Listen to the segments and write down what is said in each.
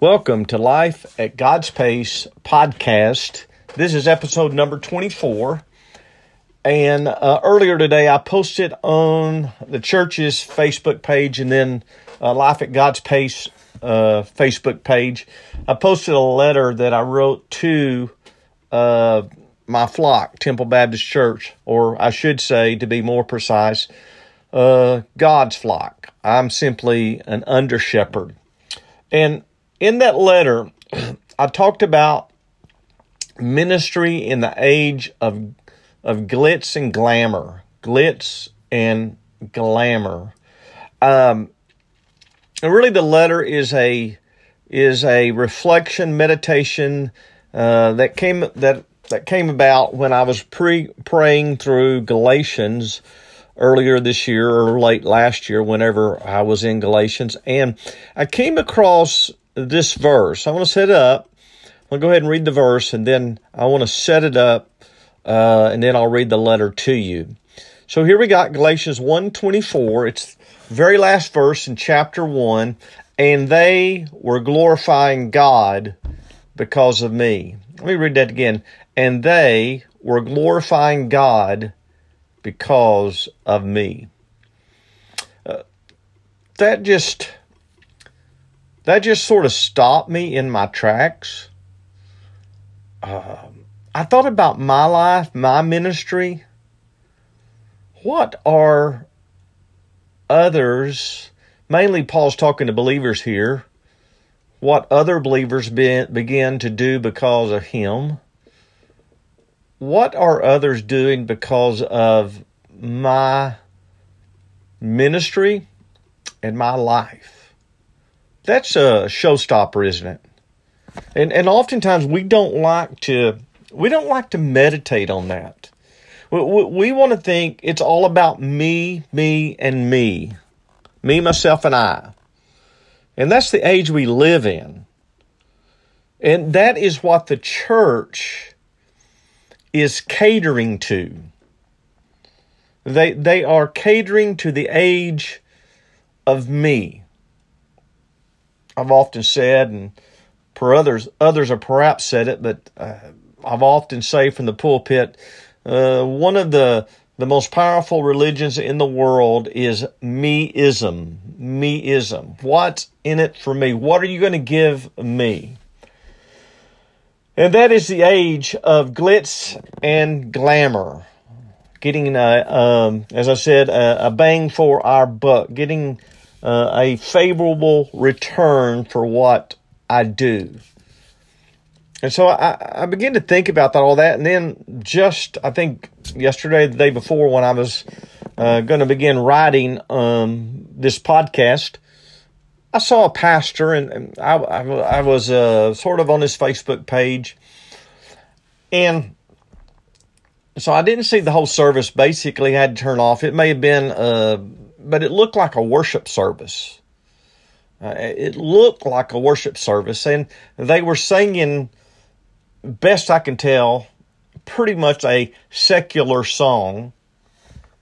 Welcome to Life at God's Pace podcast. This is episode number 24. And uh, earlier today, I posted on the church's Facebook page and then uh, Life at God's Pace uh, Facebook page. I posted a letter that I wrote to uh, my flock, Temple Baptist Church, or I should say, to be more precise, uh, God's flock. I'm simply an under shepherd. And in that letter, I talked about ministry in the age of of glitz and glamour, glitz and glamour. Um, and really, the letter is a is a reflection meditation uh, that came that that came about when I was pre praying through Galatians earlier this year or late last year, whenever I was in Galatians, and I came across this verse. I want to set it up. I'm going to go ahead and read the verse, and then I want to set it up, uh, and then I'll read the letter to you. So here we got Galatians 1.24. It's very last verse in chapter 1. And they were glorifying God because of me. Let me read that again. And they were glorifying God because of me. Uh, that just that just sort of stopped me in my tracks. Uh, I thought about my life, my ministry. What are others, mainly Paul's talking to believers here, what other believers be, begin to do because of him? What are others doing because of my ministry and my life? That's a showstopper, isn't it? And and oftentimes we don't like to we don't like to meditate on that. We, we, we want to think it's all about me, me, and me, me, myself, and I. And that's the age we live in. And that is what the church is catering to. They, they are catering to the age of me. I've often said, and per others, others have perhaps said it, but uh, I've often say from the pulpit, uh, one of the the most powerful religions in the world is meism. Meism. What's in it for me? What are you going to give me? And that is the age of glitz and glamour. Getting, uh, um, as I said, a, a bang for our buck. Getting uh, a favorable return for what I do. And so I, I begin to think about that, all that. And then just, I think yesterday, the day before, when I was uh, going to begin writing um, this podcast, I saw a pastor and, and I, I, I, was uh, sort of on his Facebook page. And so I didn't see the whole service. Basically, I had to turn off. It may have been uh, but it looked like a worship service. Uh, it looked like a worship service, and they were singing, best I can tell, pretty much a secular song.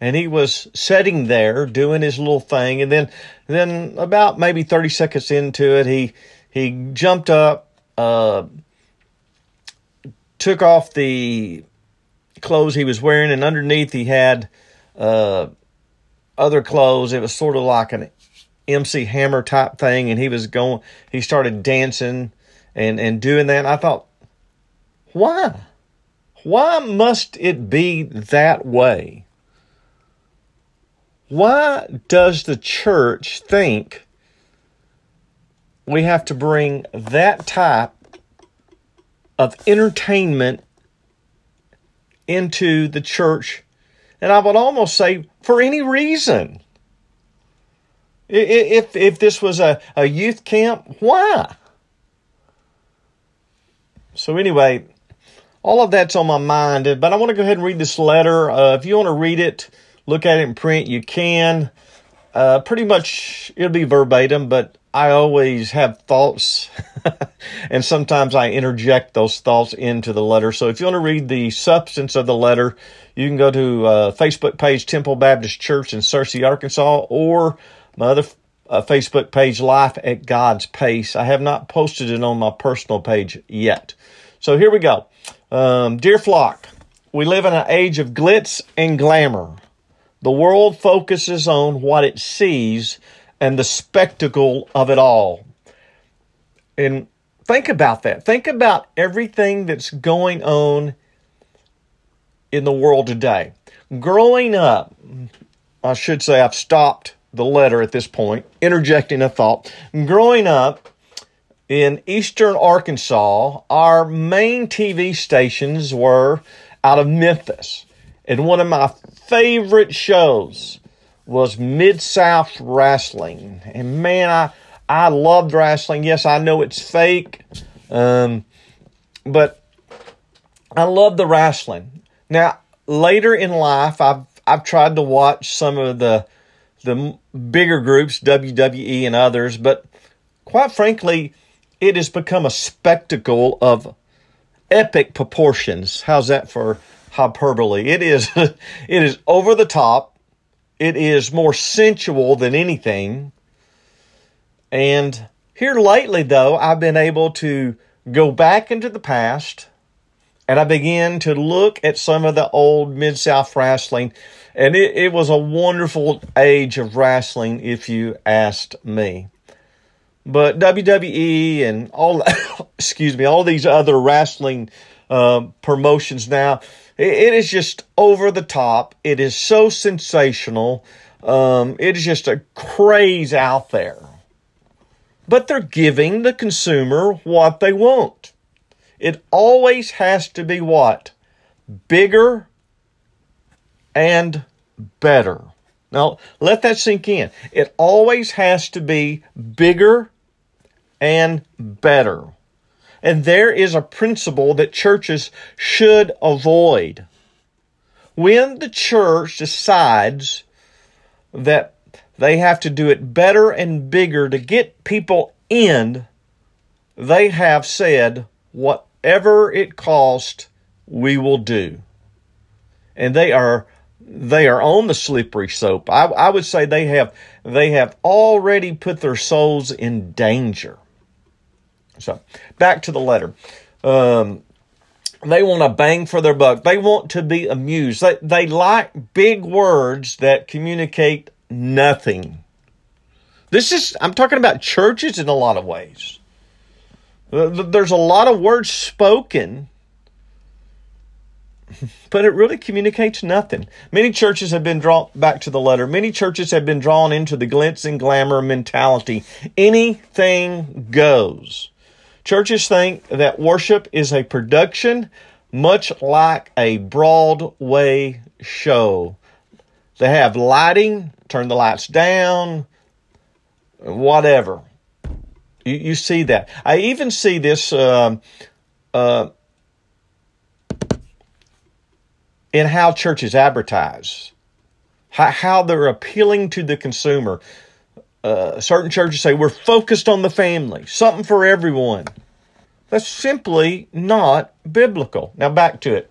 And he was sitting there doing his little thing, and then, then about maybe thirty seconds into it, he he jumped up, uh, took off the clothes he was wearing, and underneath he had uh, other clothes. It was sort of like an MC Hammer type thing, and he was going. He started dancing and and doing that. And I thought, why? Why must it be that way? Why does the church think we have to bring that type of entertainment into the church and I would almost say for any reason. If, if this was a, a youth camp, why? So, anyway, all of that's on my mind, but I want to go ahead and read this letter. Uh, if you want to read it, look at it in print, you can. Uh, pretty much it'll be verbatim, but I always have thoughts, and sometimes I interject those thoughts into the letter. So if you want to read the substance of the letter, you can go to uh, Facebook page Temple Baptist Church in Searcy, Arkansas, or my other uh, Facebook page, Life at God's Pace. I have not posted it on my personal page yet. So here we go. Um, dear flock, we live in an age of glitz and glamour. The world focuses on what it sees and the spectacle of it all. And think about that. Think about everything that's going on in the world today. Growing up, I should say I've stopped the letter at this point, interjecting a thought. Growing up, in eastern Arkansas, our main TV stations were out of Memphis. And one of my favorite shows was Mid South Wrestling. And man, I, I loved wrestling. Yes, I know it's fake, um, but I love the wrestling. Now, later in life, I've I've tried to watch some of the the bigger groups, WWE and others, but quite frankly, it has become a spectacle of epic proportions. How's that for hyperbole? It is it is over the top. It is more sensual than anything. And here lately though, I've been able to go back into the past and I began to look at some of the old Mid South wrestling, and it, it was a wonderful age of wrestling, if you asked me. But WWE and all, excuse me, all these other wrestling uh, promotions now, it, it is just over the top. It is so sensational. Um, it is just a craze out there. But they're giving the consumer what they want. It always has to be what? Bigger and better. Now, let that sink in. It always has to be bigger and better. And there is a principle that churches should avoid. When the church decides that they have to do it better and bigger to get people in, they have said, whatever it costs, we will do. And they are they are on the slippery slope. I, I would say they have they have already put their souls in danger. So back to the letter. Um, they want a bang for their buck. They want to be amused. They, they like big words that communicate nothing. This is, I'm talking about churches in a lot of ways. There's a lot of words spoken, but it really communicates nothing. Many churches have been drawn back to the letter. Many churches have been drawn into the glitz and glamour mentality. Anything goes. Churches think that worship is a production, much like a Broadway show. They have lighting, turn the lights down, whatever. You, you see that. I even see this uh, uh, in how churches advertise, how, how they're appealing to the consumer. Uh, certain churches say we're focused on the family, something for everyone. That's simply not biblical. Now, back to it.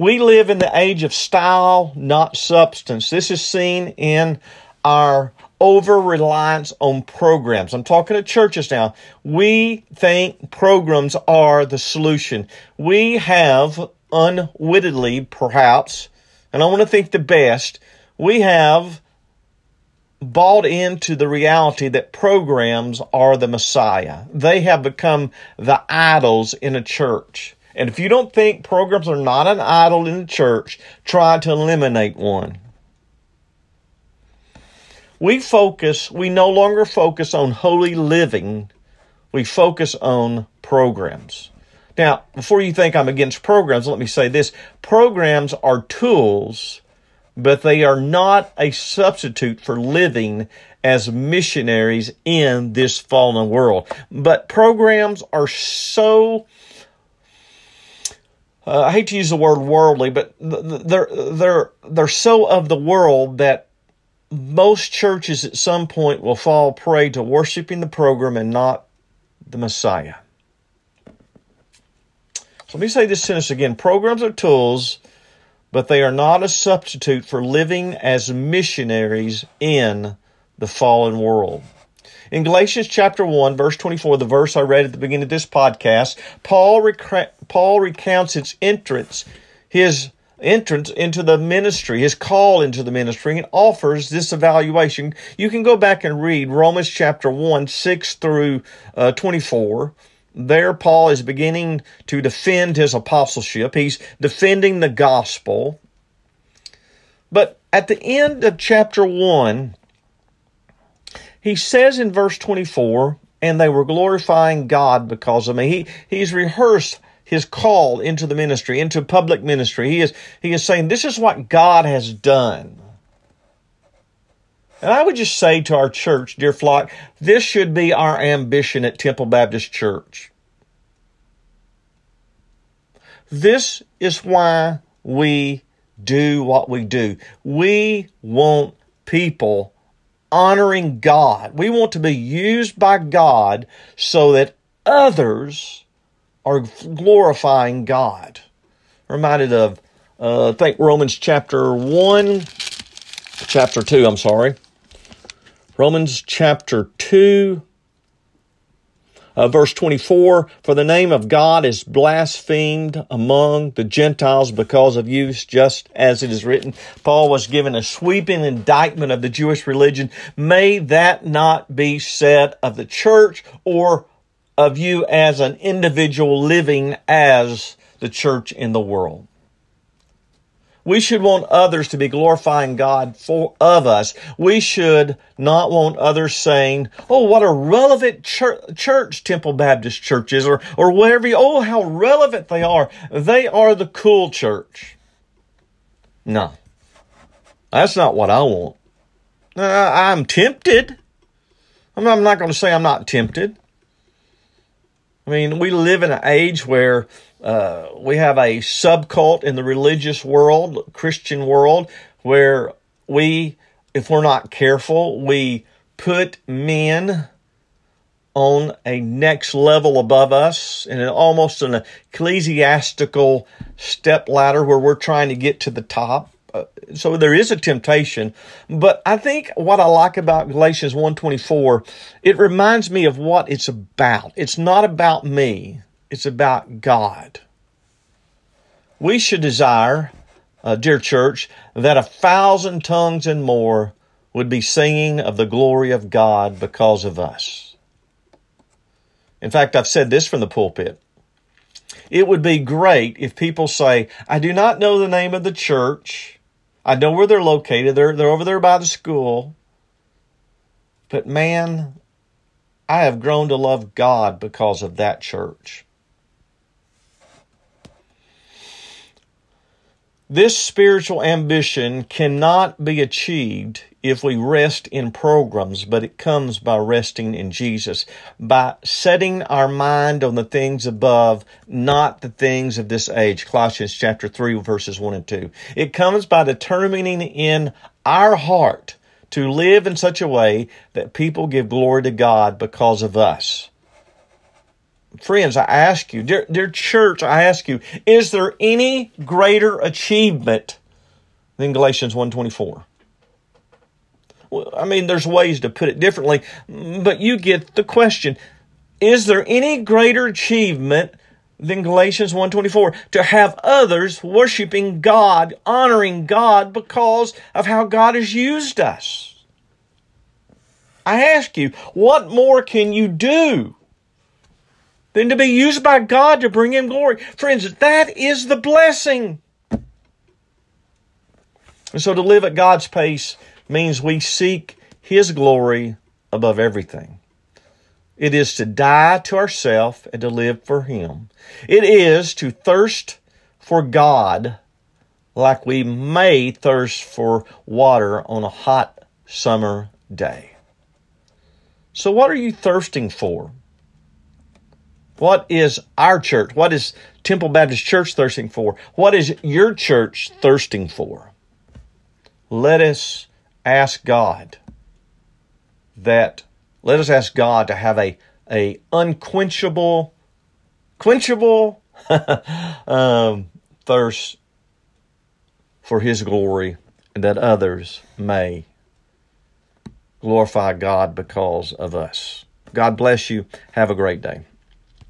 We live in the age of style, not substance. This is seen in our over reliance on programs. I'm talking to churches now. We think programs are the solution. We have unwittingly, perhaps, and I want to think the best, we have bought into the reality that programs are the Messiah. They have become the idols in a church. And if you don't think programs are not an idol in the church, try to eliminate one. We focus, we no longer focus on holy living, we focus on programs. Now, before you think I'm against programs, let me say this programs are tools but they are not a substitute for living as missionaries in this fallen world. But programs are so uh, I hate to use the word worldly, but they're they're they're so of the world that most churches at some point will fall prey to worshiping the program and not the Messiah. So let me say this sentence again. Programs are tools but they are not a substitute for living as missionaries in the fallen world. In Galatians chapter 1, verse 24, the verse I read at the beginning of this podcast, Paul, rec- Paul recounts its entrance, his entrance into the ministry, his call into the ministry, and offers this evaluation. You can go back and read Romans chapter 1, 6 through uh, 24. There, Paul is beginning to defend his apostleship. He's defending the gospel. But at the end of chapter 1, he says in verse 24, and they were glorifying God because of me. He, he's rehearsed his call into the ministry, into public ministry. He is, he is saying, This is what God has done. And I would just say to our church, dear flock, this should be our ambition at Temple Baptist Church. This is why we do what we do. We want people honoring God. We want to be used by God so that others are glorifying God. Reminded of, uh, I think Romans chapter 1, chapter 2, I'm sorry. Romans chapter 2, uh, verse 24 For the name of God is blasphemed among the Gentiles because of you, just as it is written. Paul was given a sweeping indictment of the Jewish religion. May that not be said of the church or of you as an individual living as the church in the world. We should want others to be glorifying God for of us. We should not want others saying, "Oh, what a relevant church, church Temple Baptist Church is," or or whatever. Oh, how relevant they are. They are the cool church. No, that's not what I want. I'm tempted. I'm not going to say I'm not tempted. I mean, we live in an age where uh, we have a subcult in the religious world, Christian world, where we, if we're not careful, we put men on a next level above us in an, almost an ecclesiastical step ladder where we're trying to get to the top. Uh, so there is a temptation, but I think what I like about Galatians 1:24, it reminds me of what it's about. It's not about me, it's about God. We should desire, uh, dear church, that a thousand tongues and more would be singing of the glory of God because of us. In fact, I've said this from the pulpit. It would be great if people say, I do not know the name of the church. I know where they're located. They're, they're over there by the school. But man, I have grown to love God because of that church. This spiritual ambition cannot be achieved if we rest in programs, but it comes by resting in Jesus, by setting our mind on the things above, not the things of this age. Colossians chapter 3 verses 1 and 2. It comes by determining in our heart to live in such a way that people give glory to God because of us friends, I ask you, dear, dear church, I ask you, is there any greater achievement than Galatians 1.24? Well, I mean, there's ways to put it differently, but you get the question. Is there any greater achievement than Galatians 1.24 to have others worshiping God, honoring God because of how God has used us? I ask you, what more can you do? Than to be used by God to bring Him glory. Friends, that is the blessing. And so to live at God's pace means we seek His glory above everything. It is to die to ourself and to live for Him. It is to thirst for God like we may thirst for water on a hot summer day. So, what are you thirsting for? What is our church? What is Temple Baptist Church thirsting for? What is your church thirsting for? Let us ask God that, let us ask God to have a, a unquenchable, quenchable um, thirst for His glory and that others may glorify God because of us. God bless you. Have a great day.